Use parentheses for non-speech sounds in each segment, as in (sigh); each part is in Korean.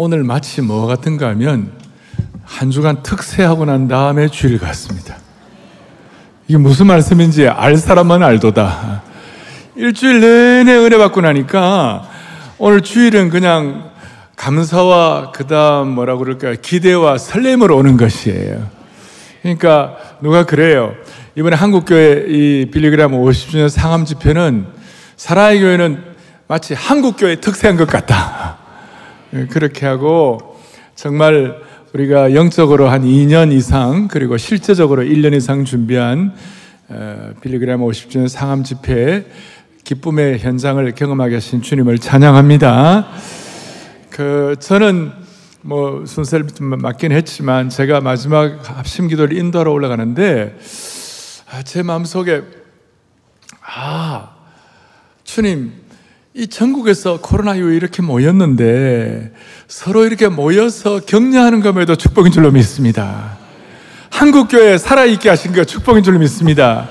오늘 마치 뭐 같은가 하면 한 주간 특세하고 난 다음에 주일 같습니다. 이게 무슨 말씀인지 알 사람만 알도다. 일주일 내내 은혜 받고 나니까 오늘 주일은 그냥 감사와 그 다음 뭐라 그럴까요? 기대와 설렘으로 오는 것이에요. 그러니까 누가 그래요. 이번에 한국교회 이 빌리그램 50주년 상암 집회는 사랑의 교회는 마치 한국교회 특세한 것 같다. 그렇게 하고 정말 우리가 영적으로 한 2년 이상 그리고 실제적으로 1년 이상 준비한 어, 빌리그램 50주년 상암 집회 기쁨의 현장을 경험하게 하신 주님을 찬양합니다. 그 저는 뭐 순서를 맡긴 했지만 제가 마지막 합심 기도를 인도하러 올라가는데 아, 제 마음속에 아 주님 이 전국에서 코로나 이후에 이렇게 모였는데 서로 이렇게 모여서 격려하는 것에도 축복인 줄로 믿습니다. 한국교회 살아있게 하신 거 축복인 줄로 믿습니다.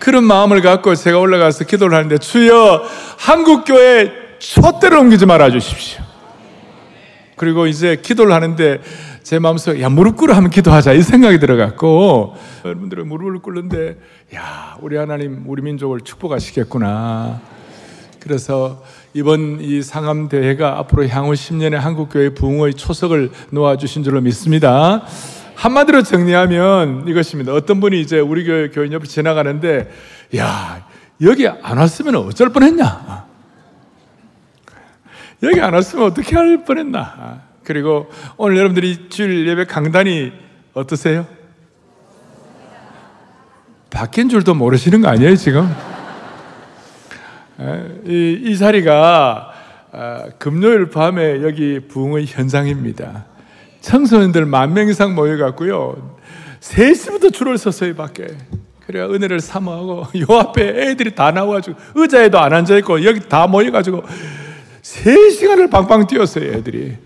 그런 마음을 갖고 제가 올라가서 기도를 하는데 주여 한국교회 촛대로 옮기지 말아 주십시오. 그리고 이제 기도를 하는데 제 마음속에 야 무릎 꿇어 하면 기도하자 이 생각이 들어갔고 여러분들은 무릎을 꿇는데 야 우리 하나님 우리 민족을 축복하시겠구나. 그래서 이번 이 상암 대회가 앞으로 향후 10년의 한국 교회 부흥의 초석을 놓아 주신 줄로 믿습니다. 한마디로 정리하면 이것입니다. 어떤 분이 이제 우리 교회 교인 옆을 지나가는데, 야, 여기 안 왔으면 어쩔 뻔 했냐? 여기 안 왔으면 어떻게 할 뻔했나? 그리고 오늘 여러분들이 주일 예배 강단이 어떠세요? 바뀐 줄도 모르시는 거 아니에요, 지금? 이, 이 자리가 아, 금요일 밤에 여기 부흥의 현장입니다. 청소년들 만 명 이상 모여갖고요. 3시부터 줄을 섰어요, 밖에. 그래야 은혜를 사모하고, (laughs) 요 앞에 애들이 다 나와가지고, 의자에도 안 앉아있고, 여기 다 모여가지고, 3시간을 방방 뛰었어요, 애들이.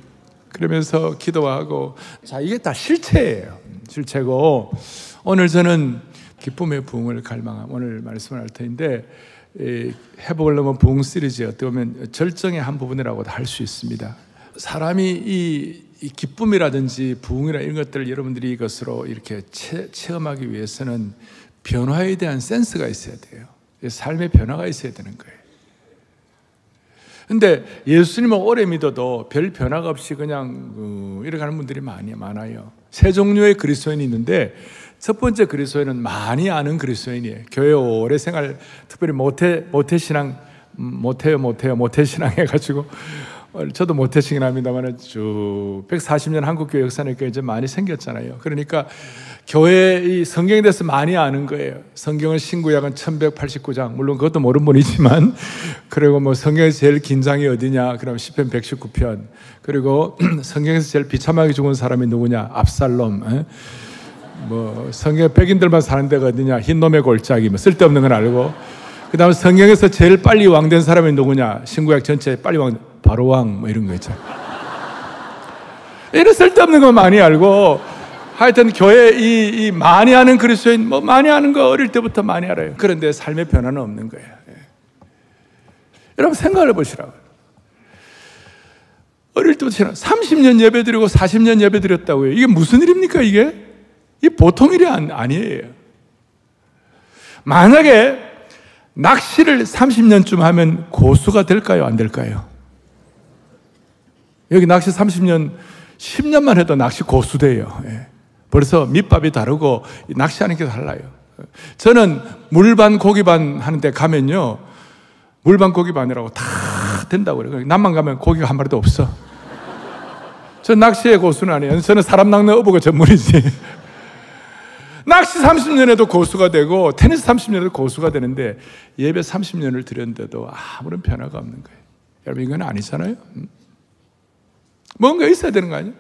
그러면서 기도하고, 자, 이게 다 실체예요. 실체고, 오늘 저는 기쁨의 부흥을 갈망함, 오늘 말씀을 할 터인데, 넘은 부흥 시리즈 어떻게 보면 절정의 한 부분이라고도 할 수 있습니다. 사람이 이, 이, 기쁨이라든지 부흥이라 이런 것들을 여러분들이 이것으로 이렇게 체, 체험하기 위해서는 변화에 대한 센스가 있어야 돼요. 삶의 변화가 있어야 되는 거예요. 근데 예수님을 오래 믿어도 별 변화가 없이 그냥 어, 하는 분들이 많이 많아요. 세 종류의 그리스도인이 있는데 첫 번째 그리스도인은 많이 아는 그리스도인이에요. 교회 오래 생활, 특별히 모태, 모태 신앙, 음, 모태요, 모태요, 모태 신앙 해가지고, 어, 저도 모태신앙 합니다만 쭉 140년 한국교회 역사니까 이제 많이 생겼잖아요. 그러니까 교회 이 성경에 대해서 많이 아는 거예요. 성경을 신구약은 1189장, 물론 그것도 모르는 분이지만, (laughs) 그리고 뭐 성경에서 제일 긴 장이 어디냐, 그럼 10편 119편. 그리고 (clears throat) 성경에서 제일 비참하게 죽은 사람이 누구냐, 압살롬. 에? 뭐 성경 백인들만 사는 데가 어디냐? 흰놈의 골짜기 뭐 쓸데없는 건 알고. 그 다음에 성경에서 제일 빨리 왕 된 사람이 누구냐? 신구약 전체 빨리 왕 바로 왕 뭐 이런 거 있죠 이런 쓸데없는 거 많이 알고. 하여튼 교회 이, 이 많이 아는 그리스도인 뭐 많이 아는 거 어릴 때부터 많이 알아요. 그런데 삶의 변화는 없는 거예요. 예. 여러분 생각을 해보시라고. 어릴 때부터 30년 예배 드리고 40년 예배 드렸다고요. 이게 무슨 일입니까 이게 이 보통 일이 아니에요. 만약에 낚시를 30년쯤 하면 고수가 될까요? 안 될까요? 여기 낚시 30년, 10년만 해도 낚시 고수 돼요. 예. 벌써 밑밥이 다르고 낚시하는 게 달라요. 저는 물반 고기반 하는데 가면요. 물반 고기반이라고 다 된다고 그래요. 남만 가면 고기가 한 마리도 없어. 저 낚시의 고수는 아니에요. 저는 사람 낚는 어부가 전문이지. 낚시 30년에도 고수가 되고 테니스 30년에도 고수가 되는데 예배 30년을 드렸는데도 아무런 변화가 없는 거예요. 여러분 이건 아니잖아요. 음? 뭔가 있어야 되는 거 아니에요?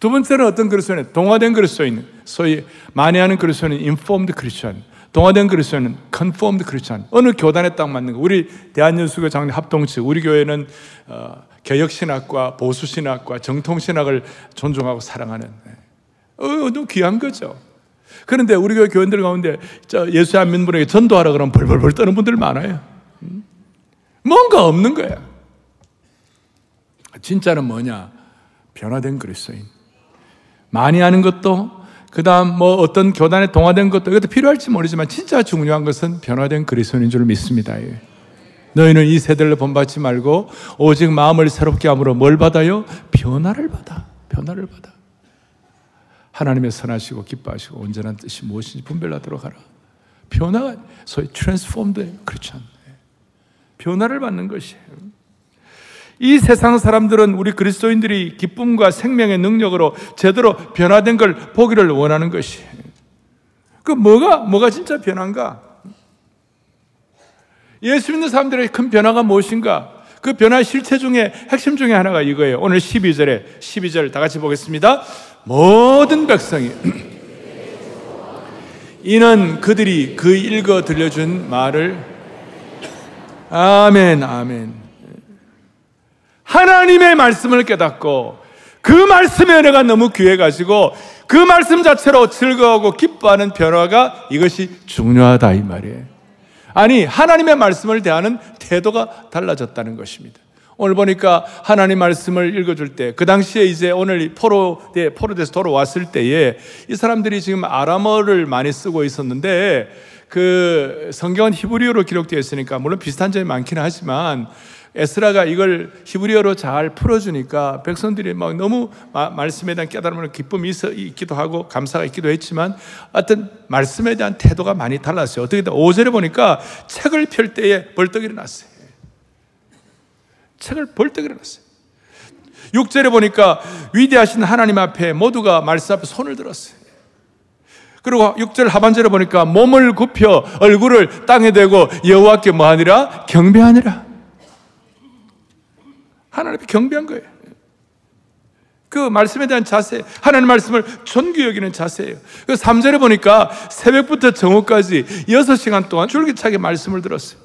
두 번째는 어떤 그리스도인? 동화된 그리스도인. 소위 많이 하는 그리스도인은 informed Christian. 동화된 그리스도인은 conformed Christian. 어느 교단에 딱 맞는 거. 우리 대한연수교 장례 합동측, 우리 교회는 어, 개혁신학과, 보수신학과, 정통신학을 존중하고 사랑하는. 어, 너무 귀한 거죠. 그런데 우리 교회 교인들 가운데 예수 안 믿는 분에게 전도하라 그러면 벌벌벌 떠는 분들 많아요. 뭔가 없는 거야. 진짜는 뭐냐? 변화된 그리스도인. 많이 하는 것도 그 다음 뭐 어떤 교단에 동화된 것도 이것도 필요할지 모르지만 진짜 중요한 것은 변화된 그리스도인인 줄 믿습니다. 예. 너희는 이 세대를 본받지 말고 오직 마음을 새롭게 함으로 뭘 받아요? 변화를 받아. 변화를 받아. 하나님의 선하시고 기뻐하시고 온전한 뜻이 무엇인지 분별하도록 하라. 변화가 소위 transformed Christian. 변화를 받는 것이에요. 이 세상 사람들은 우리 그리스도인들이 기쁨과 생명의 능력으로 제대로 변화된 걸 보기를 원하는 것이. 그 뭐가 뭐가 진짜 변환가? 예수 믿는 사람들의 큰 변화가 무엇인가? 그 변화 실체 중에 핵심 중에 하나가 이거예요. 오늘 12절에 12절 다 같이 보겠습니다. 모든 백성이 (clears throat) 이는 그들이 그 읽어 들려준 말을 아멘 아멘 하나님의 말씀을 깨닫고 그 말씀의 은혜가 너무 귀해가지고 그 말씀 자체로 즐거워하고 기뻐하는 변화가 이것이 중요하다 이 말이에요. 아니 하나님의 말씀을 대하는 태도가 달라졌다는 것입니다. 오늘 보니까 하나님 말씀을 읽어줄 때, 그 당시에 이제 오늘 포로대, 포로대에서 돌아왔을 때에 이 사람들이 지금 아람어를 많이 쓰고 있었는데 그 성경은 히브리어로 기록되어 있으니까 물론 비슷한 점이 많기는 하지만 에스라가 이걸 히브리어로 잘 풀어주니까 백성들이 막 너무 말씀에 대한 깨달음을 기쁨이 있기도 하고 감사가 있기도 했지만 어떤 말씀에 대한 태도가 많이 달랐어요. 어떻게 5절에 보니까 책을 펼 때에 벌떡 일어났어요. 책을 벌떡 일어났어요. 6절에 보니까 위대하신 하나님 앞에 모두가 말씀 앞에 손을 들었어요. 그리고 6절 하반절에 보니까 몸을 굽혀 얼굴을 땅에 대고 여호와께 뭐하니라 경배하니라. 하나님 경배한 거예요. 그 말씀에 대한 자세, 하나님 말씀을 존귀 여기는 자세예요. 그 3절에 보니까 새벽부터 정오까지 6시간 동안 줄기차게 말씀을 들었어요.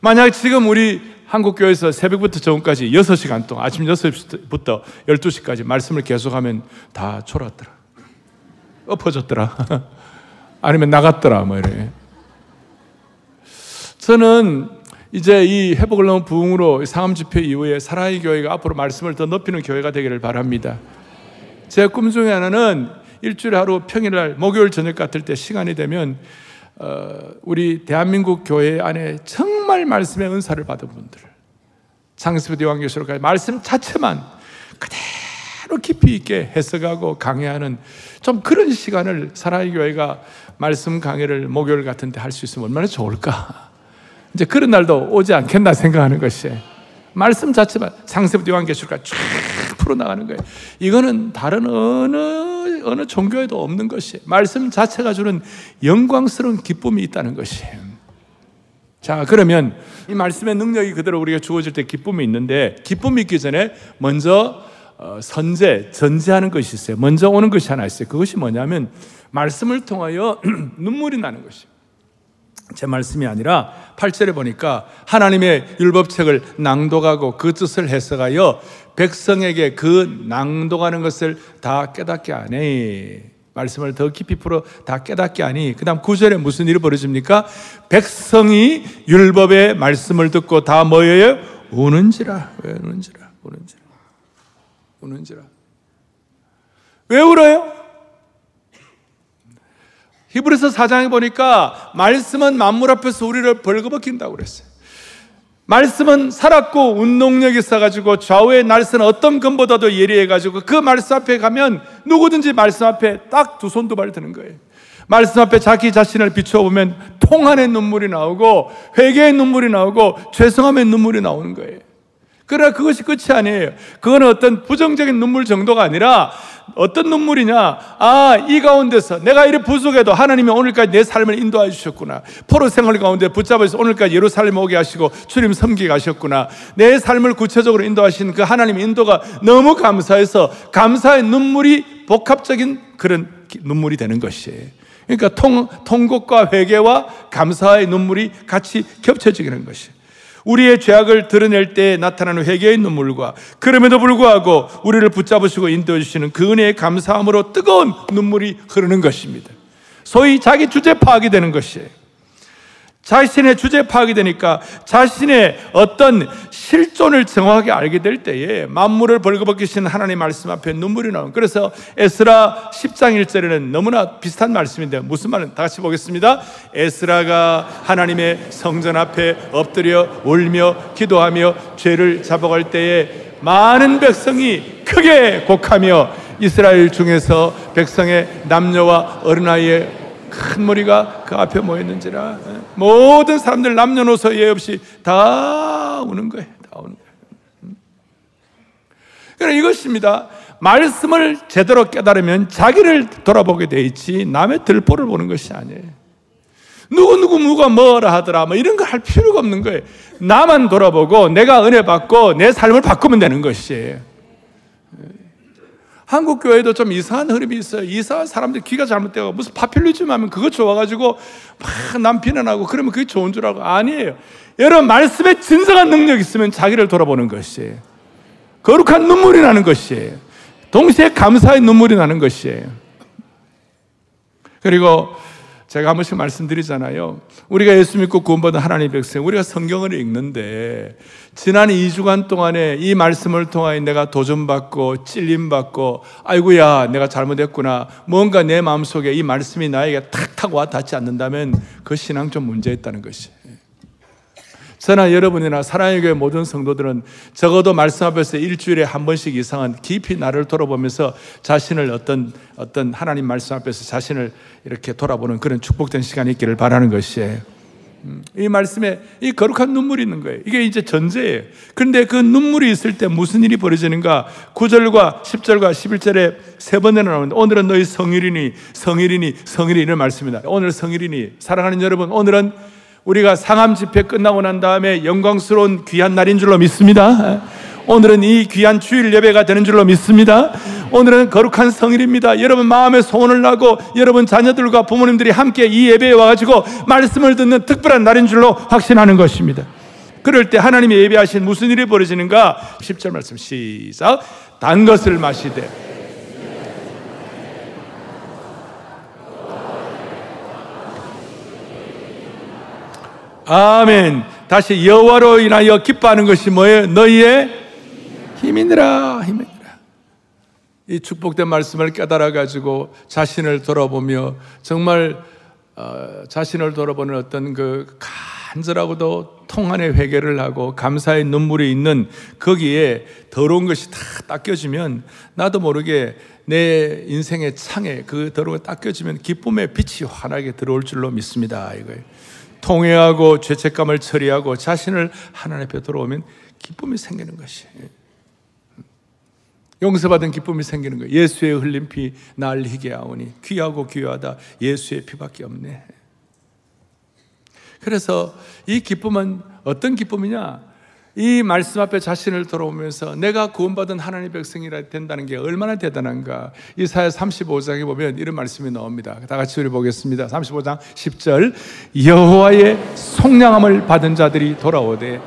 만약 지금 우리 한국교회에서 새벽부터 정오까지 6시간 동안, 아침 6시부터 12시까지 말씀을 계속하면 다 졸았더라. 엎어졌더라. (laughs) 아니면 나갔더라, 뭐 이래. 저는 이제 이 회복을 넘은 부흥으로 상암 집회 이후에 사랑의 교회가 앞으로 말씀을 더 높이는 교회가 되기를 바랍니다. 제 꿈 중에 하나는 일주일에 하루 평일날 목요일 저녁 같을 때 시간이 되면 어, 우리 대한민국 교회 안에 정말 말씀의 은사를 받은 분들 창세부터 요한계시록까지 말씀 자체만 그대로 깊이 있게 해석하고 강해하는 좀 그런 시간을 사랑의 교회가 말씀 강해를 목요일 같은 데 할 수 있으면 얼마나 좋을까 이제 그런 날도 오지 않겠나 생각하는 것이 말씀 자체만 상세부터 요한계시록까지 쫙 풀어나가는 거예요. 이거는 다른 어느 어느 종교에도 없는 것이 말씀 자체가 주는 영광스러운 기쁨이 있다는 것이에요. 자, 그러면 이 말씀의 능력이 그대로 우리가 주어질 때 기쁨이 있는데 기쁨이 있기 전에 먼저 어, 선제, 전제하는 것이 있어요. 먼저 오는 것이 하나 있어요. 그것이 뭐냐면 말씀을 통하여 (clears throat) 눈물이 나는 것입니다. 제 말씀이 아니라 8절에 보니까 하나님의 율법책을 낭독하고 그 뜻을 해석하여 백성에게 그 낭독하는 것을 다 깨닫게 하니 말씀을 더 깊이 풀어 다 깨닫게 하니 그 다음 9절에 무슨 일이 벌어집니까? 백성이 율법의 말씀을 듣고 다 뭐예요? 우는지라 왜 우는지라 우는지라 우는지라 왜 울어요? 히브리서 4장에 보니까 말씀은 만물 앞에서 우리를 벌거벗긴다고 그랬어요. 말씀은 살았고 운동력이 있어가지고 좌우의 날선 어떤 금보다도 예리해가지고 그 말씀 앞에 가면 누구든지 말씀 앞에 딱 두 손 두 발 드는 거예요. 말씀 앞에 자기 자신을 비춰보면 통한의 눈물이 나오고 회개의 눈물이 나오고 죄송함의 눈물이 나오는 거예요. 그러나 그것이 끝이 아니에요. 그거는 어떤 부정적인 눈물 정도가 아니라 어떤 눈물이냐? 아, 이 가운데서 내가 이렇게 부족해도 하나님이 오늘까지 내 삶을 인도해 주셨구나. 포로 생활 가운데 붙잡아서 오늘까지 예루살렘 오게 하시고 주님 섬기게 하셨구나. 내 삶을 구체적으로 인도하신 그 하나님의 인도가 너무 감사해서 감사의 눈물이 복합적인 그런 눈물이 되는 것이에요. 그러니까 통, 통곡과 회개와 감사의 눈물이 같이 겹쳐지는 것이에요. 우리의 죄악을 드러낼 때 나타나는 회개의 눈물과 그럼에도 불구하고 우리를 붙잡으시고 인도해 주시는 그 은혜의 감사함으로 뜨거운 눈물이 흐르는 것입니다. 소위 자기 주제 파악이 되는 것이에요. 자신의 주제 파악이 되니까 자신의 어떤 실존을 정확하게 알게 될 때에 만물을 벌거벗기신 하나님 말씀 앞에 눈물이 나온. 그래서 에스라 10장 1절에는 너무나 비슷한 말씀인데 무슨 말은 다 같이 보겠습니다. 에스라가 하나님의 성전 앞에 엎드려 울며 기도하며 죄를 잡아갈 때에 많은 백성이 크게 곡하며 이스라엘 중에서 백성의 남녀와 어린아이의 큰 무리가 그 앞에 모였는지라 모든 사람들 남녀노소 예 없이 다 우는 거예요. 다 우는 거예요. 음. 그러니까 이것입니다. 말씀을 제대로 깨달으면 자기를 돌아보게 돼 있지 남의 들보를 보는 것이 아니에요. 누구 누구 누가 뭐라 하더라 뭐 이런 거 할 필요가 없는 거예요. 나만 돌아보고 내가 은혜 받고 내 삶을 바꾸면 되는 것이에요. 한국 교회도 좀 이상한 흐름이 있어요. 이상한 사람들 귀가 잘못되고 무슨 파퓰리즘 하면 그거 좋아가지고 막 남 비난하고 그러면 그게 좋은 줄 알고 아니에요. 여러분 말씀에 진정한 능력이 있으면 자기를 돌아보는 것이에요. 거룩한 눈물이 나는 것이에요. 동시에 감사의 눈물이 나는 것이에요. 그리고 제가 한 번씩 말씀드리잖아요. 우리가 예수 믿고 구원받은 하나님 백성, 우리가 성경을 읽는데, 지난 2주간 동안에 이 말씀을 통하여 내가 도전받고, 찔림받고, 아이고야, 내가 잘못했구나. 뭔가 내 마음속에 이 말씀이 나에게 탁탁 와 닿지 않는다면 그 신앙 좀 문제 있다는 것이. 저나 여러분이나 사랑의 교회 모든 성도들은 적어도 말씀 앞에서 일주일에 한 번씩 이상은 깊이 나를 돌아보면서 자신을 어떤 어떤 하나님 말씀 앞에서 자신을 이렇게 돌아보는 그런 축복된 시간이 있기를 바라는 것이에요. 음, 이 말씀에 이 거룩한 눈물이 있는 거예요. 이게 이제 전제예요. 그런데 그 눈물이 있을 때 무슨 일이 벌어지는가? 9절과 10절과 11절에 세 번이나 나오는데 오늘은 너희 성일이니 성일이니 성일이 이런 말씀입니다. 오늘 성일이니 사랑하는 여러분 오늘은 우리가 상암 집회 끝나고 난 다음에 영광스러운 귀한 날인 줄로 믿습니다. 오늘은 이 귀한 주일 예배가 되는 줄로 믿습니다. 오늘은 거룩한 성일입니다. 여러분 마음에 소원을 나고 여러분 자녀들과 부모님들이 함께 이 예배에 와가지고 말씀을 듣는 특별한 날인 줄로 확신하는 것입니다. 그럴 때 하나님이 예배하신 무슨 일이 벌어지는가? 10절 말씀 시작. 단 것을 마시되 아멘. 다시 여호와로 인하여 기뻐하는 것이 뭐예요? 너희의 힘이니라. 힘이니라. 이 축복된 말씀을 깨달아 가지고 자신을 돌아보며 정말 어, 자신을 돌아보는 어떤 그 간절하고도 통한의 회개를 하고 감사의 눈물이 있는 거기에 더러운 것이 다 닦여지면 나도 모르게 내 인생의 창에 그 더러운 게 닦여지면 기쁨의 빛이 환하게 들어올 줄로 믿습니다. 이거예요. 통회하고 죄책감을 처리하고 자신을 하나님 앞에 돌아오면 기쁨이 생기는 것이 용서받은 기쁨이 생기는 거예요. 예수의 흘린 피 날 희게 하오니 귀하고 귀하다 예수의 피밖에 없네. 그래서 이 기쁨은 어떤 기쁨이냐? 이 말씀 앞에 자신을 돌아오면서 내가 구원받은 하나님의 백성이라 된다는 게 얼마나 대단한가. 이사야 35장에 보면 이런 말씀이 나옵니다. 다 같이 우리 보겠습니다. 35장 10절. 여호와의 속량함을 받은 자들이 돌아오되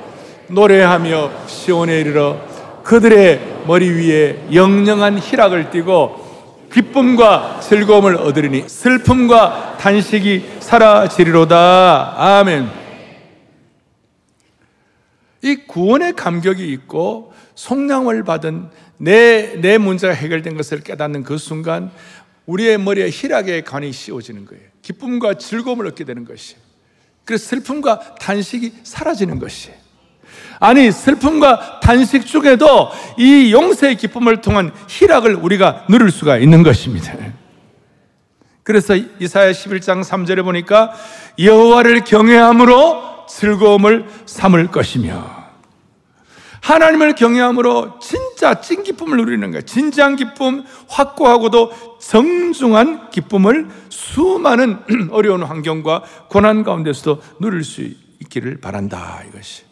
노래하며 시온에 이르러 그들의 머리 위에 영영한 희락을 띠고 기쁨과 즐거움을 얻으리니 슬픔과 단식이 사라지리로다. 아멘. 이 구원의 감격이 있고 속량을 받은 내, 내 문제가 해결된 것을 깨닫는 그 순간 우리의 머리에 희락의 관이 씌워지는 거예요. 기쁨과 즐거움을 얻게 되는 것이. 그래서 슬픔과 단식이 사라지는 것이. 아니, 슬픔과 단식 중에도 이 용서의 기쁨을 통한 희락을 우리가 누릴 수가 있는 것입니다. 그래서 이사야 11장 3절에 보니까 여호와를 경외함으로 즐거움을 삼을 것이며 하나님을 경외함으로 진짜 찐 기쁨을 누리는 거예요. 진지한 기쁨, 확고하고도 정중한 기쁨을 수많은 (clears throat) 어려운 환경과 고난 가운데서도 누릴 수 있기를 바란다 이것이.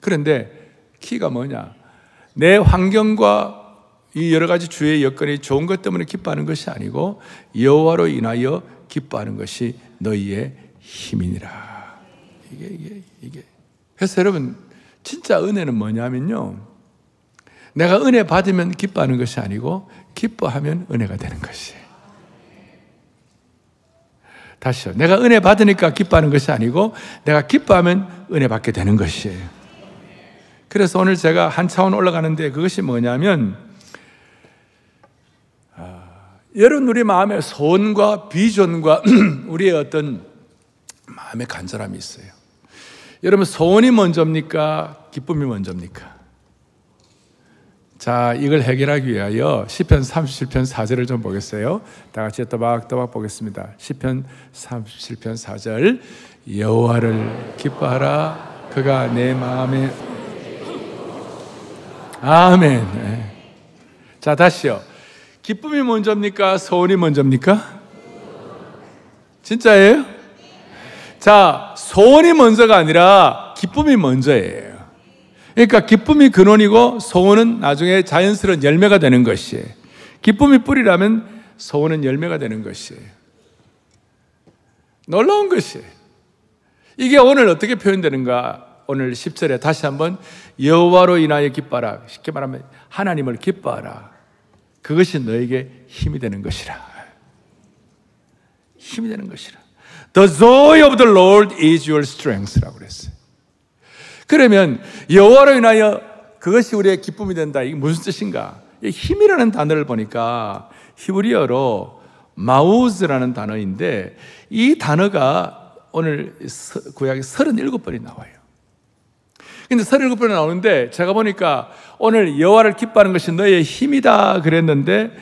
그런데 키가 뭐냐? 내 환경과 이 여러 가지 주의 여건이 좋은 것 때문에 기뻐하는 것이 아니고 여호와로 인하여 기뻐하는 것이 너희의 힘이니라. 이게, 이게, 이게. 그래서 여러분, 진짜 은혜는 뭐냐면요. 내가 은혜 받으면 기뻐하는 것이 아니고, 기뻐하면 은혜가 되는 것이. 다시요. 내가 은혜 받으니까 기뻐하는 것이 아니고 내가 기뻐하면 은혜 받게 되는 것이에요. 그래서 오늘 제가 한 차원 올라가는데 그것이 뭐냐면 아, 여러분 우리 마음의 소원과 비전과 (clears throat) 우리의 어떤 마음의 간절함이 있어요. 여러분 소원이 먼저입니까? 기쁨이 먼저입니까? 자, 이걸 해결하기 위하여 시편 37편 4절을 좀 보겠어요. 다 같이 또박또박 보겠습니다. 시편 37편 4절 여호와를 기뻐하라 그가 내 마음에 아멘. 네. 자, 다시요. 기쁨이 먼저입니까? 소원이 먼저입니까? 진짜예요? 자, 소원이 먼저가 아니라 기쁨이 먼저예요. 그러니까 기쁨이 근원이고 소원은 나중에 자연스러운 열매가 되는 것이에요. 기쁨이 뿌리라면 소원은 열매가 되는 것이에요. 놀라운 것이에요. 이게 오늘 어떻게 표현되는가? 오늘 10절에 다시 한번 여호와로 인하여 기뻐하라. 쉽게 말하면 하나님을 기뻐하라. 그것이 너에게 힘이 되는 것이라. 힘이 되는 것이라. The joy of the Lord is your strength라고 그랬어요. 그러면 여호와로 인하여 그것이 우리의 기쁨이 된다. 이게 무슨 뜻인가? 힘이라는 단어를 보니까 히브리어로 마우즈라는 단어인데 이 단어가 오늘 구약에 37번이 나와요. 근데 37번이 나오는데 제가 보니까 오늘 여호와를 기뻐하는 것이 너의 힘이다 그랬는데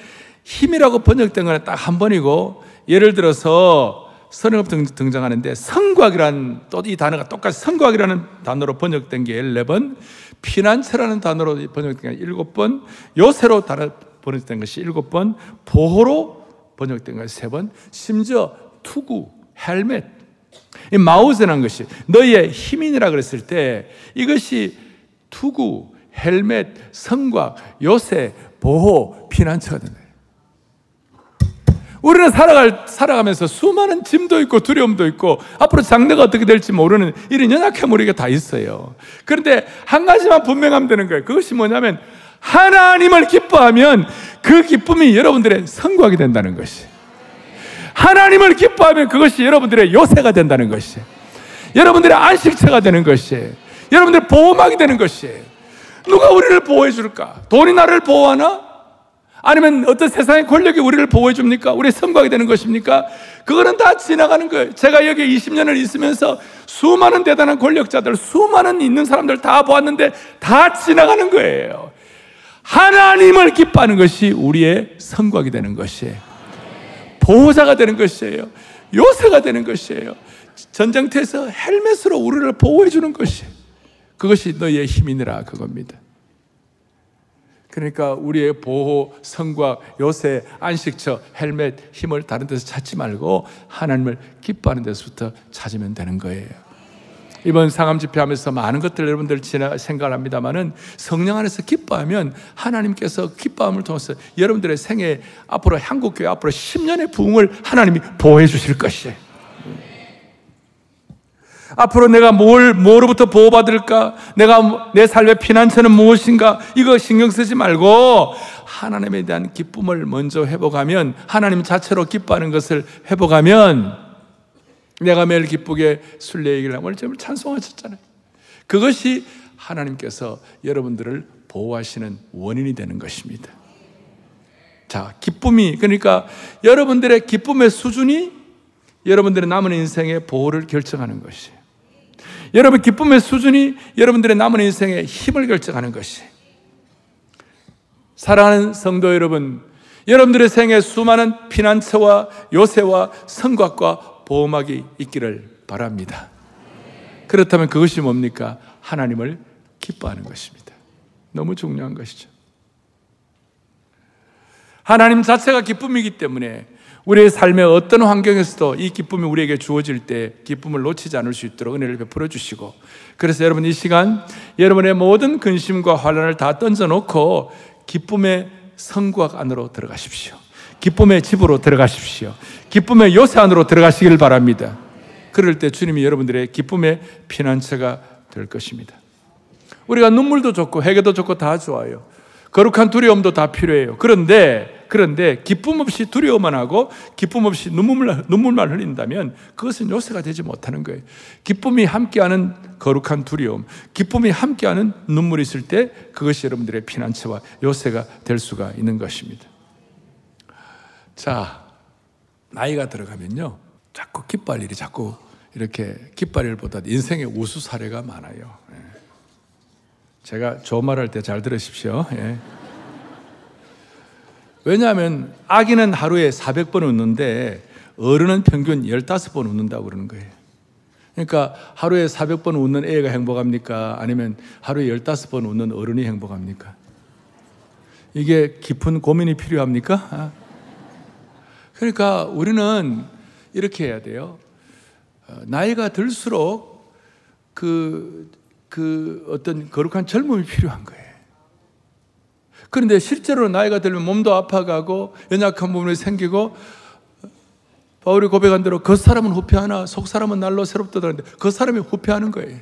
힘이라고 번역된 거는 딱 한 번이고 예를 들어서 선행업 등장하는데 성곽이라는 또이 단어가 똑같이 성곽이라는 단어로 번역된 게 11번, 피난처라는 단어로 번역된 게 7번, 요새로 단어 번역된 것이 7번, 보호로 번역된 것이 3번, 심지어 투구, 헬멧, 이 마우스라는 것이 너희의 힘이라 그랬을 때 이것이 투구, 헬멧, 성곽, 요새, 보호, 피난처가 된다. 우리는 살아갈, 살아가면서 수많은 짐도 있고 두려움도 있고 앞으로 장래가 어떻게 될지 모르는 이런 연약함 우리가 다 있어요. 그런데 한 가지만 분명하면 되는 거예요. 그것이 뭐냐면 하나님을 기뻐하면 그 기쁨이 여러분들의 성곽이 된다는 것이. 하나님을 기뻐하면 그것이 여러분들의 요새가 된다는 것이. 여러분들의 안식처가 되는 것이. 여러분들의 보호막이 되는 것이. 누가 우리를 보호해 줄까? 돈이 나를 보호하나? 아니면 어떤 세상의 권력이 우리를 보호해 줍니까? 우리 성곽이 되는 것입니까? 그거는 다 지나가는 거예요. 제가 여기 20년을 있으면서 수많은 대단한 권력자들, 수많은 있는 사람들 다 보았는데 다 지나가는 거예요. 하나님을 기뻐하는 것이 우리의 성곽이 되는 것이에요. 보호자가 되는 것이에요. 요새가 되는 것이에요. 전쟁터에서 헬멧으로 우리를 보호해 주는 것이에요. 그것이 너의 힘이니라 그겁니다. 그러니까 우리의 보호, 성과, 요새, 안식처, 헬멧, 힘을 다른 데서 찾지 말고 하나님을 기뻐하는 데서부터 찾으면 되는 거예요. 이번 상암 집회하면서 많은 것들 여러분들 생각을 합니다만은 성령 안에서 기뻐하면 하나님께서 기뻐함을 통해서 여러분들의 생애 앞으로 한국교회 앞으로 10년의 부흥을 하나님이 보호해 주실 것이에요. 앞으로 내가 뭘, 뭐로부터 보호받을까? 내가 내 삶의 피난처는 무엇인가? 이거 신경 쓰지 말고 하나님에 대한 기쁨을 먼저 회복하면 하나님 자체로 기뻐하는 것을 회복하면 내가 매일 기쁘게 순례 얘기를 하면 오늘 찬송하셨잖아요. 그것이 하나님께서 여러분들을 보호하시는 원인이 되는 것입니다. 자, 기쁨이, 그러니까 여러분들의 기쁨의 수준이 여러분들의 남은 인생의 보호를 결정하는 것이에요. 여러분 기쁨의 수준이 여러분들의 남은 인생의 힘을 결정하는 것이. 사랑하는 성도 여러분, 여러분들의 생에 수많은 피난처와 요새와 성곽과 보호막이 있기를 바랍니다. 그렇다면 그것이 뭡니까? 하나님을 기뻐하는 것입니다. 너무 중요한 것이죠. 하나님 자체가 기쁨이기 때문에 우리의 삶의 어떤 환경에서도 이 기쁨이 우리에게 주어질 때 기쁨을 놓치지 않을 수 있도록 은혜를 베풀어 주시고 그래서 여러분 이 시간 여러분의 모든 근심과 환란을 다 던져놓고 기쁨의 성곽 안으로 들어가십시오. 기쁨의 집으로 들어가십시오. 기쁨의 요새 안으로 들어가시기를 바랍니다. 그럴 때 주님이 여러분들의 기쁨의 피난처가 될 것입니다. 우리가 눈물도 좋고 해계도 좋고 다 좋아요. 거룩한 두려움도 다 필요해요. 그런데 그런데 기쁨 없이 두려워만 하고 기쁨 없이 눈물, 눈물만 흘린다면 그것은 요새가 되지 못하는 거예요. 기쁨이 함께하는 거룩한 두려움, 기쁨이 함께하는 눈물이 있을 때 그것이 여러분들의 피난처와 요새가 될 수가 있는 것입니다. 자, 나이가 들어가면요. 자꾸 기뻐할 일이 자꾸 이렇게 기뻐할 일보다 인생의 우수 사례가 많아요. 예. 제가 저 말할 때 잘 들으십시오. 예. 왜냐하면 아기는 하루에 400번 웃는데 어른은 평균 15번 웃는다고 그러는 거예요. 그러니까 하루에 400번 웃는 애가 행복합니까? 아니면 하루에 15번 웃는 어른이 행복합니까? 이게 깊은 고민이 필요합니까? 아. 그러니까 우리는 이렇게 해야 돼요. 어, 나이가 들수록 그, 그 어떤 거룩한 젊음이 필요한 거예요. 그런데 실제로 나이가 들면 몸도 아파가고 연약한 부분이 생기고 바울이 고백한 대로 그 사람은 후패하나 속 사람은 날로 새롭다는데 그 사람이 후패하는 거예요.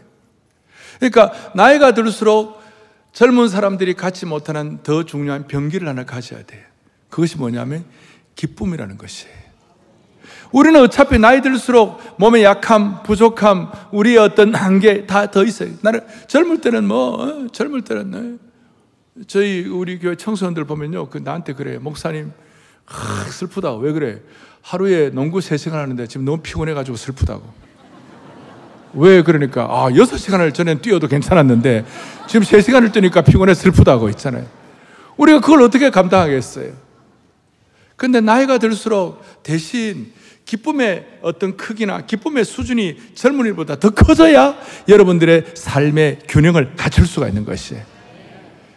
그러니까 나이가 들수록 젊은 사람들이 갖지 못하는 더 중요한 병기를 하나 가져야 돼요. 그것이 뭐냐면 기쁨이라는 것이에요. 우리는 어차피 나이 들수록 몸의 약함, 부족함, 우리의 어떤 한계 다 더 있어요. 나는 젊을 때는 뭐, 어, 젊을 때는 저희 우리 교회 청소년들 보면요. 그 나한테 그래. 목사님, 하, 슬프다. 왜 그래? 하루에 농구 3시간 하는데 지금 너무 피곤해가지고 슬프다고. 왜 그러니까, 아, 6시간을 전엔 뛰어도 괜찮았는데 지금 3시간을 뛰니까 피곤해 슬프다고 있잖아요. 우리가 그걸 어떻게 감당하겠어요? 근데 나이가 들수록 대신 기쁨의 어떤 크기나 기쁨의 수준이 젊은이보다 더 커져야 여러분들의 삶의 균형을 갖출 수가 있는 것이에요.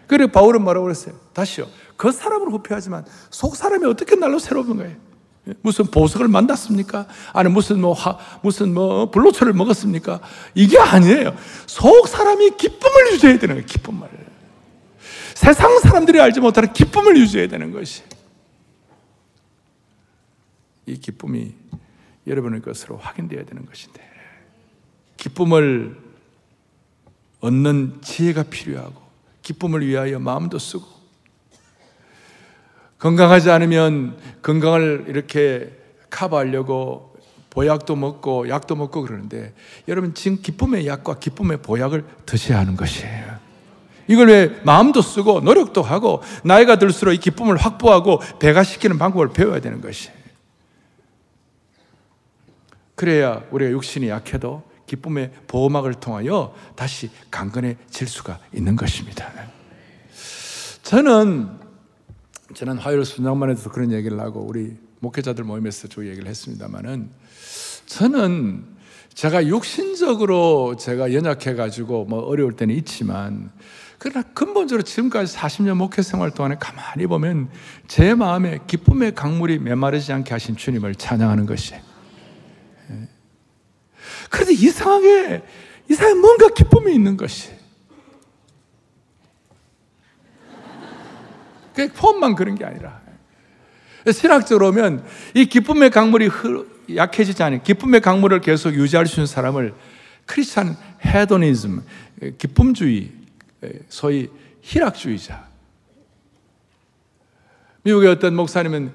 그리고 바울은 뭐라고 그랬어요? 다시요. 그 사람을 후회하지만 속 사람이 어떻게 날로 새로운 거예요? 무슨 보석을 만났습니까? 아니 무슨 뭐 화, 무슨 뭐 불로초를 먹었습니까? 이게 아니에요. 속 사람이 기쁨을 유지해야 되는 거예요. 기쁨을. 세상 사람들이 알지 못하는 기쁨을 유지해야 되는 것이. 이 기쁨이 여러분의 것으로 확인되어야 되는 것인데 기쁨을 얻는 지혜가 필요하고 기쁨을 위하여 마음도 쓰고 건강하지 않으면 건강을 이렇게 커버하려고 보약도 먹고 약도 먹고 그러는데 여러분 지금 기쁨의 약과 기쁨의 보약을 드셔야 하는 것이에요. 이걸 왜 마음도 쓰고 노력도 하고 나이가 들수록 이 기쁨을 확보하고 배가 시키는 방법을 배워야 되는 것이에요. 그래야 우리가 육신이 약해도 기쁨의 보호막을 통하여 다시 강건해질 수가 있는 것입니다. 저는 저는 화요일 순장만 해도 그런 얘기를 하고 우리 목회자들 모임에서 저 얘기를 했습니다만은 저는 제가 육신적으로 제가 연약해 가지고 뭐 어려울 때는 있지만 그러나 근본적으로 지금까지 40년 목회 생활 동안에 가만히 보면 제 마음에 기쁨의 강물이 메마르지 않게 하신 주님을 찬양하는 것이에요. 그런데 이상하게, 이상하게 뭔가 기쁨이 있는 것이. 그 폼만 그런 게 아니라. 신학적으로 보면 이 기쁨의 강물이 약해지지 않은 기쁨의 강물을 계속 유지할 수 있는 사람을 크리스찬 헤도니즘, 기쁨주의, 소위 희락주의자. 미국의 어떤 목사님은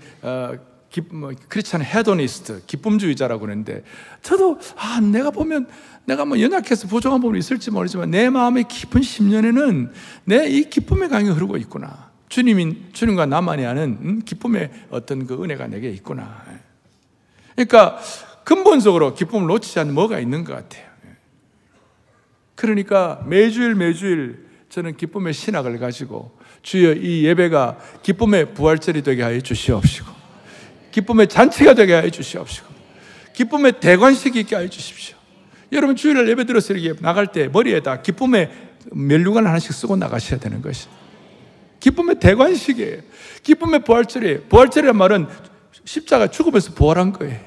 어, 뭐, 크리스찬 헤도니스트, 기쁨주의자라고 그러는데 저도 아 내가 보면 내가 뭐 연약해서 부족한 부분이 있을지 모르지만 내 마음의 깊은 심년에는 내 이 기쁨의 강이 흐르고 있구나. 주님인 주님과 나만이 아는 음, 기쁨의 어떤 그 은혜가 내게 있구나. 그러니까 근본적으로 기쁨을 놓치지 않는 뭐가 있는 것 같아요. 그러니까 매주일 매주일 저는 기쁨의 신학을 가지고 주여 이 예배가 기쁨의 부활절이 되게 하여 주시옵시고 기쁨의 잔치가 되게 하여 주시옵시고 기쁨의 대관식이 있게 하여 주십시오. 여러분 주일날 예배 들어서 이렇게 나갈 때 머리에다 기쁨의 멜류관 하나씩 쓰고 나가셔야 되는 것이 기쁨의 대관식이에요. 기쁨의 부활절이에요. 부활절이란 말은 십자가 죽음에서 부활한 거예요.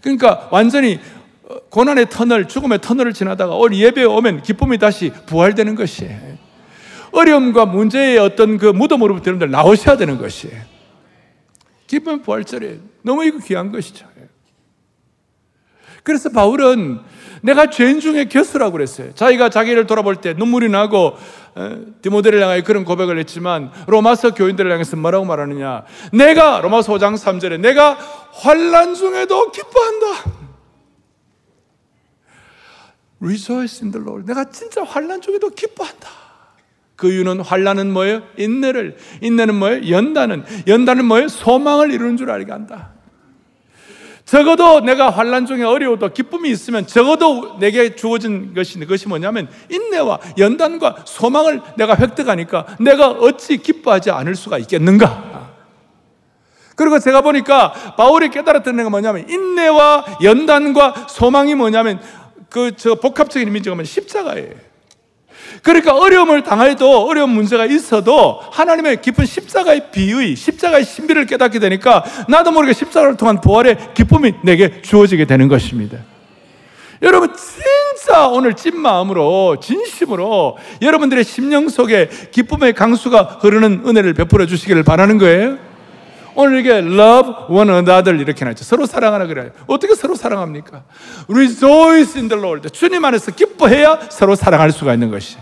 그러니까 완전히 고난의 터널, 죽음의 터널을 지나다가 오늘 예배에 오면 기쁨이 다시 부활되는 것이에요. 어려움과 문제의 어떤 그 무덤으로부터 여러분들 나오셔야 되는 것이에요. 기쁨 부활절에 너무 이거 귀한 것이죠. 그래서 바울은 내가 죄인 중에 교수라고 그랬어요. 자기가 자기를 돌아볼 때 눈물이 나고 디모데를 향하여 그런 고백을 했지만 로마서 교인들을 향해서 뭐라고 말하느냐? 내가 로마서 5장 3절에 내가 환란 중에도 기뻐한다. Rejoice in the Lord. 내가 진짜 환란 중에도 기뻐한다. 그 이유는 환란은 뭐예요? 인내를 인내는 뭐예요? 연단은 연단은 뭐예요? 소망을 이루는 줄 알게 한다. 적어도 내가 환란 중에 어려워도 기쁨이 있으면 적어도 내게 주어진 것이 그것이 뭐냐면 인내와 연단과 소망을 내가 획득하니까 내가 어찌 기뻐하지 않을 수가 있겠는가? 그리고 제가 보니까 바울이 깨달았던 내가 뭐냐면 인내와 연단과 소망이 뭐냐면 그 저 복합적인 뭐 십자가예요. 그러니까 어려움을 당해도 어려운 문제가 있어도 하나님의 깊은 십자가의 비의, 십자가의 신비를 깨닫게 되니까 나도 모르게 십자가를 통한 부활의 기쁨이 내게 주어지게 되는 것입니다. 여러분 진짜 오늘 찐 마음으로 진심으로 여러분들의 심령 속에 기쁨의 강수가 흐르는 은혜를 베풀어 주시기를 바라는 거예요. 오늘 이게 love one another 이렇게 나죠. 서로 사랑하라 그래요. 어떻게 서로 사랑합니까? Rejoice in the Lord. 주님 안에서 기뻐해야 서로 사랑할 수가 있는 것이.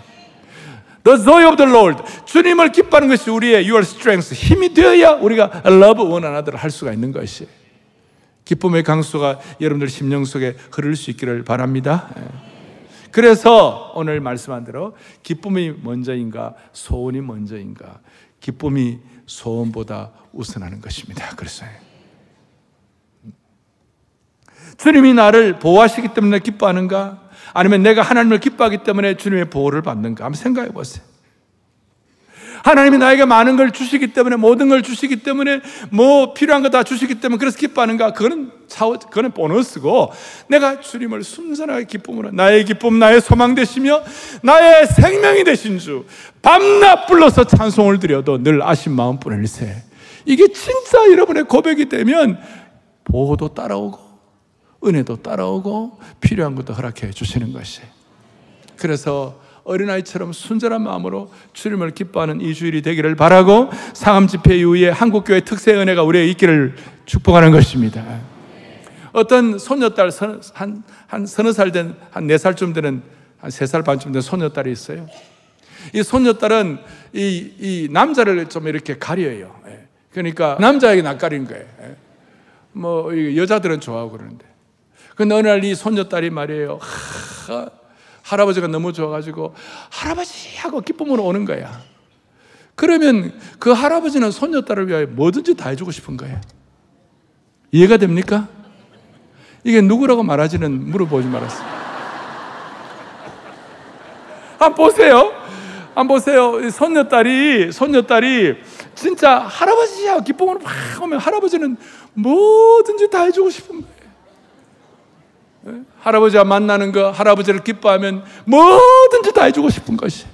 The joy of the Lord. 주님을 기뻐하는 것이 우리의 your strength. 힘이 되어야 우리가 love one another 할 수가 있는 것이. 기쁨의 강수가 여러분들 심령 속에 흐를 수 있기를 바랍니다. 예. 그래서 오늘 말씀한 대로 기쁨이 먼저인가 소원이 먼저인가 기쁨이 소원보다 우선하는 것입니다. 그래서 주님이 나를 보호하시기 때문에 기뻐하는가? 아니면 내가 하나님을 기뻐하기 때문에 주님의 보호를 받는가? 한번 생각해 보세요. 하나님이 나에게 많은 걸 주시기 때문에 모든 걸 주시기 때문에 뭐 필요한 거 다 주시기 때문에 그래서 기뻐하는가? 그거는 차원, 그거는 보너스고 내가 주님을 순전하게 기쁨으로 나의 기쁨, 나의 소망 되시며 나의 생명이 되신 주 밤낮 불러서 찬송을 드려도 늘 아신 마음 뿐일세. 이게 진짜 여러분의 고백이 되면 보호도 따라오고 은혜도 따라오고 필요한 것도 허락해 주시는 것이. 그래서 어린아이처럼 순전한 마음으로 주님을 기뻐하는 이 주일이 되기를 바라고 상암 집회 이후에 한국교회 특세 은혜가 우리에게 있기를 축복하는 것입니다. 어떤 손녀딸 한, 한 서너 살 된, 한 네 살쯤 되는, 한 세 살 반쯤 된 손녀딸이 있어요. 이 손녀딸은 이, 이 남자를 좀 이렇게 가려요. 예. 그러니까 남자에게 낯가린 거예요. 예. 뭐, 여자들은 좋아하고 그러는데. 근데 어느 날이 손녀딸이 말이에요. 하, 할아버지가 너무 좋아가지고 할아버지 하고 기쁨으로 오는 거야. 그러면 그 할아버지는 손녀딸을 위하여 뭐든지 다 해주고 싶은 거예요. 이해가 됩니까? 이게 누구라고 말하지는 물어보지 말았어요. 한 보세요. 한 보세요. 손녀딸이, 손녀딸이 진짜 할아버지야 기쁨으로 막 오면 할아버지는 뭐든지 다 해주고 싶은 거예요. 할아버지와 만나는 거, 할아버지를 기뻐하면 뭐든지 다 해주고 싶은 것이.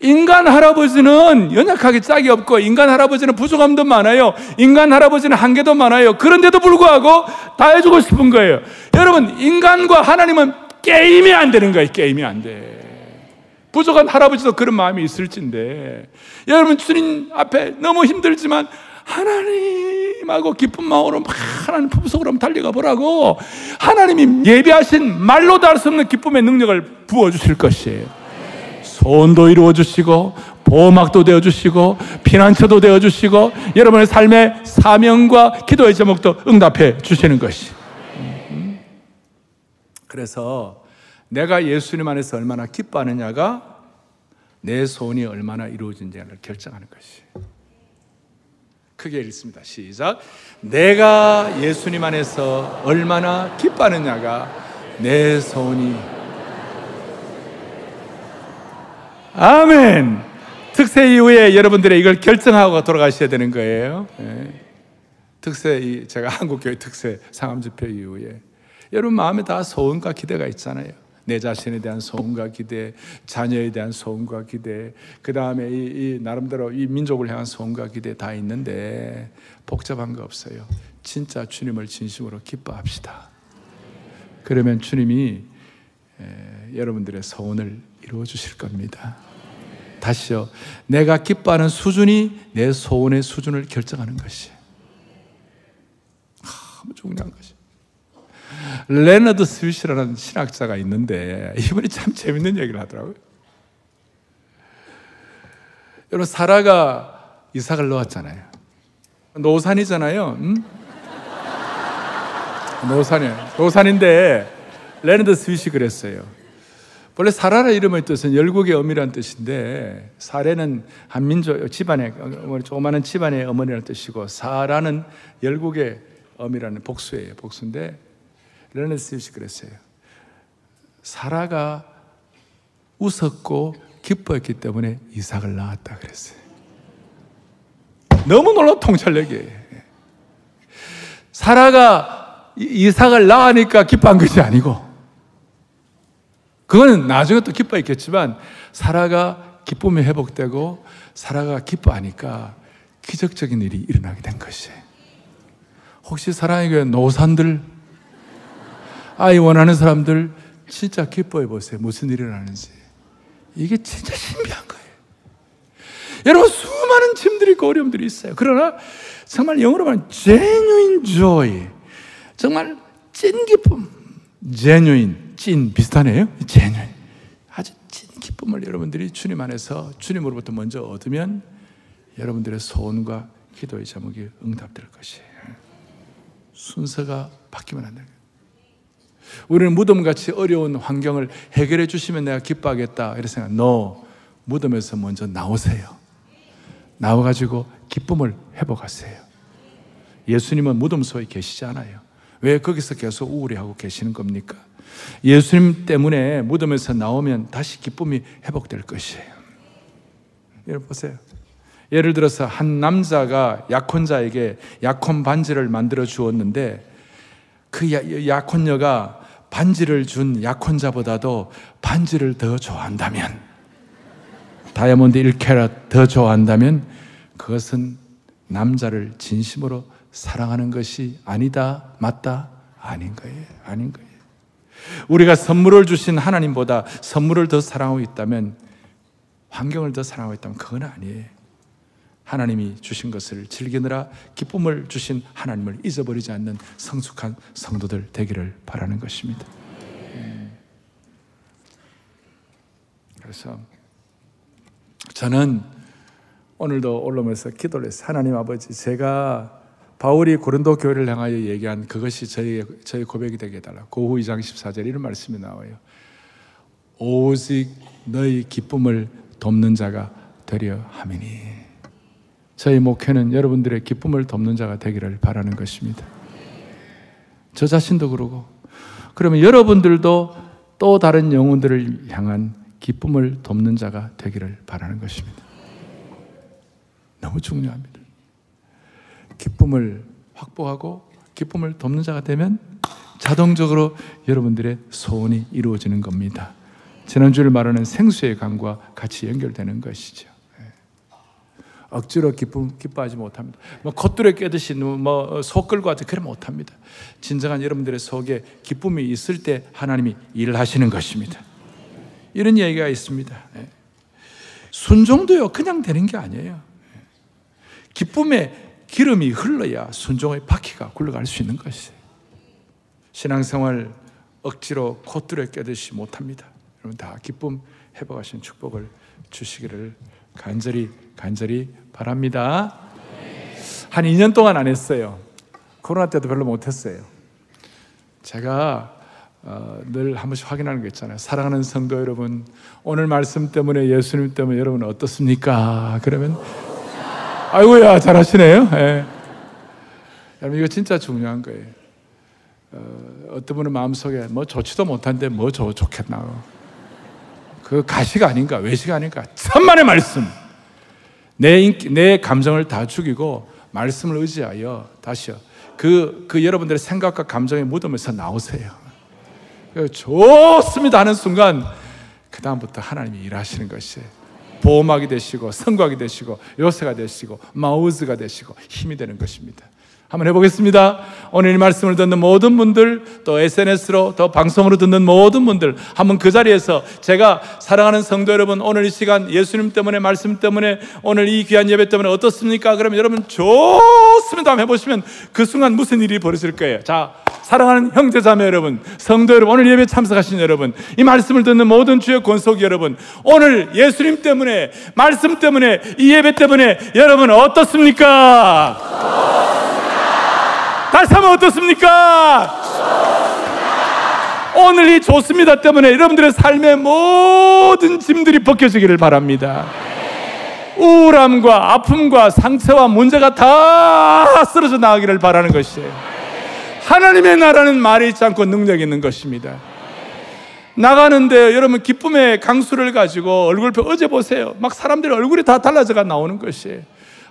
인간 할아버지는 연약하게 짝이 없고, 인간 할아버지는 부족함도 많아요. 인간 할아버지는 한계도 많아요. 그런데도 불구하고 다 해주고 싶은 거예요. 여러분, 인간과 하나님은 게임이 안 되는 거예요. 게임이 안 돼. 부족한 할아버지도 그런 마음이 있을진데, 여러분, 주님 앞에 너무 힘들지만, 하나님하고 기쁜 마음으로 막 하나님 품속으로 달려가 보라고 하나님이 예비하신 말로도 할수 없는 기쁨의 능력을 부어주실 것이에요. 소원도 이루어 주시고 보호막도 되어 주시고 피난처도 되어 주시고 여러분의 삶의 사명과 기도의 제목도 응답해 주시는 것이. 그래서 내가 예수님 안에서 얼마나 기뻐하느냐가 내 소원이 얼마나 이루어진지를 결정하는 것이. 크게 읽습니다. 시작. 내가 예수님 안에서 얼마나 기뻐하느냐가 내 소원이. 아멘. 특세 이후에 여러분들의 이걸 결정하고 돌아가셔야 되는 거예요. 네. 특세, 제가 한국교회 특세 상암 집회 이후에 여러분 마음에 다 소원과 기대가 있잖아요. 내 자신에 대한 소원과 기대, 자녀에 대한 소원과 기대, 그 다음에 이, 이, 나름대로 이 민족을 향한 소원과 기대 다 있는데 복잡한 거 없어요. 진짜 주님을 진심으로 기뻐합시다. 그러면 주님이 에, 여러분들의 소원을 이루어 주실 겁니다. 다시요. 내가 기뻐하는 수준이 내 소원의 수준을 결정하는 것이. 참 중요한 것이. 레너드 스윗이라는 신학자가 있는데 이분이 참 재밌는 얘기를 하더라고요. 여러분 사라가 이삭을 낳았잖아요. 노산이잖아요. 응? 노산이에요. 노산인데 레너드 스윗이 그랬어요. 원래 사라라 이름의 뜻은 열국의 어미라는 뜻인데 사례는 한민족 집안의 조그마한 집안의 어머니라는 뜻이고 사라는 열국의 어미라는 복수예요. 복수인데 스윗이 그랬어요. 사라가 웃었고 기뻐했기 때문에 이삭을 낳았다 그랬어요. 너무 놀라 통찰력이에요. 사라가 이삭을 낳으니까 기뻐한 것이 아니고 그거는 나중에 또 기뻐했겠지만 사라가 기쁨이 회복되고 사라가 기뻐하니까 기적적인 일이 일어나게 된 것이에요. 혹시 사랑에게 노산들 아이 원하는 사람들 진짜 기뻐해 보세요. 무슨 일이 일어나는지. 이게 진짜 신비한 거예요. 여러분 수많은 짐들이 있고 어려움들이 있어요. 그러나 정말 영어로 말하면 genuine joy. 정말 찐 기쁨. genuine, 찐 비슷하네요. genuine. 아주 찐 기쁨을 여러분들이 주님 안에서 주님으로부터 먼저 얻으면 여러분들의 소원과 기도의 제목이 응답될 것이에요. 순서가 바뀌면 안 돼요. 우리는 무덤같이 어려운 환경을 해결해 주시면 내가 기뻐하겠다. 이렇게 생각. No. 무덤에서 먼저 나오세요. 나와가지고 기쁨을 회복하세요. 예수님은 무덤 속에 계시지 않아요. 왜 거기서 계속 우울해하고 계시는 겁니까? 예수님 때문에 무덤에서 나오면 다시 기쁨이 회복될 것이에요. 여러분 보세요. 예를 들어서 한 남자가 약혼자에게 약혼 반지를 만들어 주었는데 그 약혼녀가 반지를 준 약혼자보다도 반지를 더 좋아한다면 다이아몬드 1캐럿 더 좋아한다면 그것은 남자를 진심으로 사랑하는 것이 아니다, 맞다, 아닌 거예요. 아닌 거예요. 우리가 선물을 주신 하나님보다 선물을 더 사랑하고 있다면 환경을 더 사랑하고 있다면 그건 아니에요. 하나님이 주신 것을 즐기느라 기쁨을 주신 하나님을 잊어버리지 않는 성숙한 성도들 되기를 바라는 것입니다. 음. 그래서 저는 오늘도 올라오면서 기도를 했어요. 하나님 아버지, 제가 바울이 고린도 교회를 향하여 얘기한 그것이 저희, 저희 고백이 되게 해달라. 고후 2장 14절 이런 말씀이 나와요. 오직 너희 기쁨을 돕는 자가 되려 함이니. 저희 목회는 여러분들의 기쁨을 돕는 자가 되기를 바라는 것입니다. 저 자신도 그러고, 그러면 여러분들도 또 다른 영혼들을 향한 기쁨을 돕는 자가 되기를 바라는 것입니다. 너무 중요합니다. 기쁨을 확보하고 기쁨을 돕는 자가 되면 자동적으로 여러분들의 소원이 이루어지는 겁니다. 지난주를 말하는 생수의 강과 같이 연결되는 것이죠. 예. 억지로 기쁨, 기뻐하지 못합니다. 뭐 겉들에 깨듯이 뭐속 끌고 하듯 그래 못합니다. 진정한 여러분들의 속에 기쁨이 있을 때 하나님이 일하시는 것입니다. 이런 얘기가 있습니다. 예. 순종도요, 그냥 되는 게 아니에요. 예. 기쁨에 기름이 흘러야 순종의 바퀴가 굴러갈 수 있는 것이에요. 신앙생활 억지로 콧들에 깨듯이 못합니다. 여러분 다 기쁨 회복하신 축복을 주시기를 간절히 간절히 바랍니다. 한 2년 동안 안 했어요. 코로나 때도 별로 못했어요. 제가 어, 늘 한 번씩 확인하는 게 있잖아요. 사랑하는 성도 여러분, 오늘 말씀 때문에 예수님 때문에 여러분 어떻습니까? 그러면 아이고야 잘하시네요. 예. 여러분 이거 진짜 중요한 거예요. 어, 떤 분은 마음속에 뭐 좋지도 못한데 뭐 좋, 좋겠나. 그 가시가 아닌가 외식 아닌가 천만의 말씀. 내, 인기, 내 감정을 다 죽이고 말씀을 의지하여 다시요. 그, 그 여러분들의 생각과 감정의 무덤에서 나오세요. 좋습니다 하는 순간 그 다음부터 하나님이 일하시는 것이에요. 보호막이 되시고 성곽이 되시고 요새가 되시고 마우즈가 되시고 힘이 되는 것입니다. 한번 해보겠습니다. 오늘 이 말씀을 듣는 모든 분들, 또 SNS로, 또 방송으로 듣는 모든 분들, 한번 그 자리에서 제가 사랑하는 성도 여러분, 오늘 이 시간 예수님 때문에, 말씀 때문에, 오늘 이 귀한 예배 때문에 어떻습니까? 그러면 여러분 좋습니다. 한번 해보시면 그 순간 무슨 일이 벌어질 거예요. 자, 사랑하는 형제 자매 여러분, 성도 여러분, 오늘 예배 참석하신 여러분, 이 말씀을 듣는 모든 주의 권속 여러분, 오늘 예수님 때문에, 말씀 때문에, 이 예배 때문에 여러분 어떻습니까? 다시 한번 어떻습니까? 오늘 이 좋습니다 때문에 여러분들의 삶의 모든 짐들이 벗겨지기를 바랍니다. 우울함과 아픔과 상처와 문제가 다 쓰러져 나가기를 바라는 것이에요. 하나님의 나라는 말이 있지 않고 능력이 있는 것입니다. 나가는데 여러분 기쁨의 강수를 가지고 얼굴표 어제 보세요. 막 사람들의 얼굴이 다 달라져가 나오는 것이에요.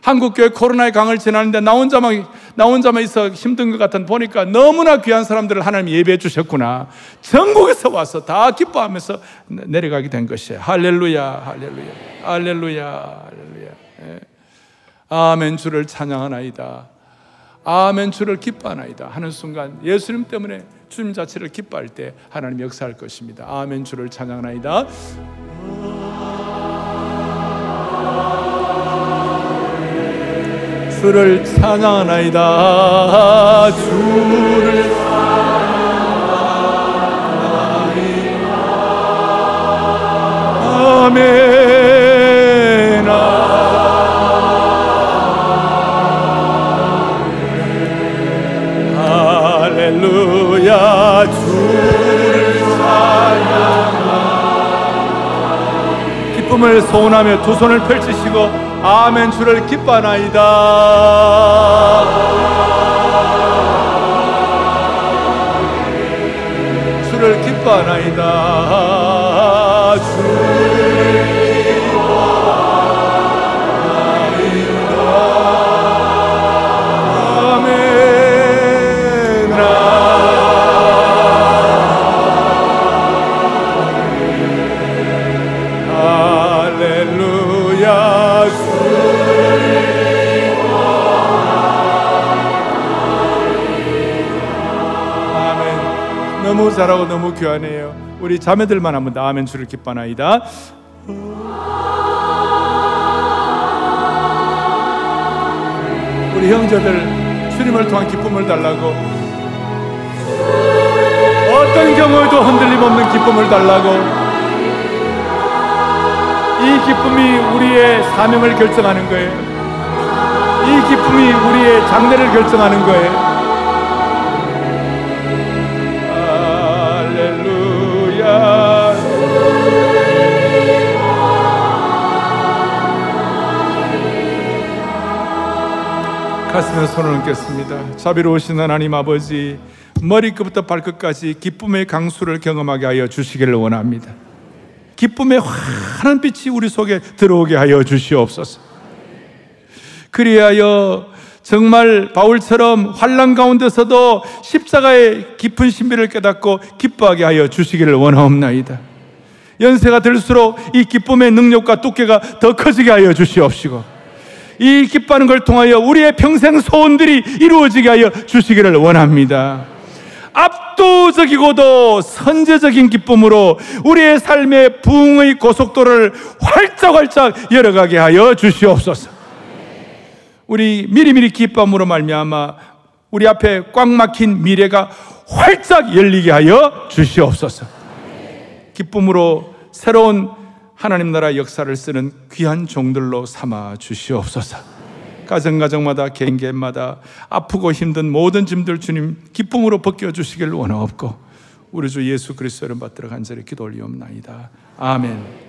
한국교회 코로나의 강을 지나는데 나 혼자만, 나 혼자만 있어 힘든 것 같은 보니까 너무나 귀한 사람들을 하나님 예배해 주셨구나. 전국에서 와서 다 기뻐하면서 내려가게 된 것이에요. 할렐루야, 할렐루야, 할렐루야, 할렐루야. 예. 아멘 주를 찬양하나이다. 아멘 주를 기뻐하나이다 하는 순간 예수님 때문에 주님 자체를 기뻐할 때 하나님 역사할 것입니다. 아멘 주를 찬양하나이다. 주를 찬양하나이다. 주를 찬양하나이다. 아멘. 할렐루야. 주를 찬양하나이다. 기쁨을 소원하며 두 손을 펼치시고 아멘. 주를 기뻐하나이다. 주를 기뻐하나이다 잘하고 너무 귀하네요. 우리 자매들만 한번 아멘 주를 기뻐나이다. 우리 형제들 주님을 통한 기쁨을 달라고 어떤 경우에도 흔들림 없는 기쁨을 달라고 이 기쁨이 우리의 사명을 결정하는 거예요. 이 기쁨이 우리의 장래를 결정하는 거예요. 가슴에 손을 얹겠습니다. 자비로우신 하나님 아버지, 머리끝부터 발끝까지 기쁨의 강수를 경험하게 하여 주시기를 원합니다. 기쁨의 환한 빛이 우리 속에 들어오게 하여 주시옵소서. 그리하여 정말 바울처럼 환란 가운데서도 십자가의 깊은 신비를 깨닫고 기뻐하게 하여 주시기를 원하옵나이다. 연세가 들수록 이 기쁨의 능력과 두께가 더 커지게 하여 주시옵시고 이 기뻐하는 걸 통하여 우리의 평생 소원들이 이루어지게 하여 주시기를 원합니다. 압도적이고도 선제적인 기쁨으로 우리의 삶의 부흥의 고속도로를 활짝활짝 열어가게 하여 주시옵소서. 우리 미리미리 기쁨으로 말미암아 우리 앞에 꽉 막힌 미래가 활짝 열리게 하여 주시옵소서. 기쁨으로 새로운 하나님 나라 역사를 쓰는 귀한 종들로 삼아 주시옵소서. 가정 가정마다 개인개인마다 아프고 힘든 모든 짐들 주님 기쁨으로 벗겨 주시길 원하옵고 우리 주 예수 그리스도를 받들어 간절히 기도 올리옵나이다. 아멘.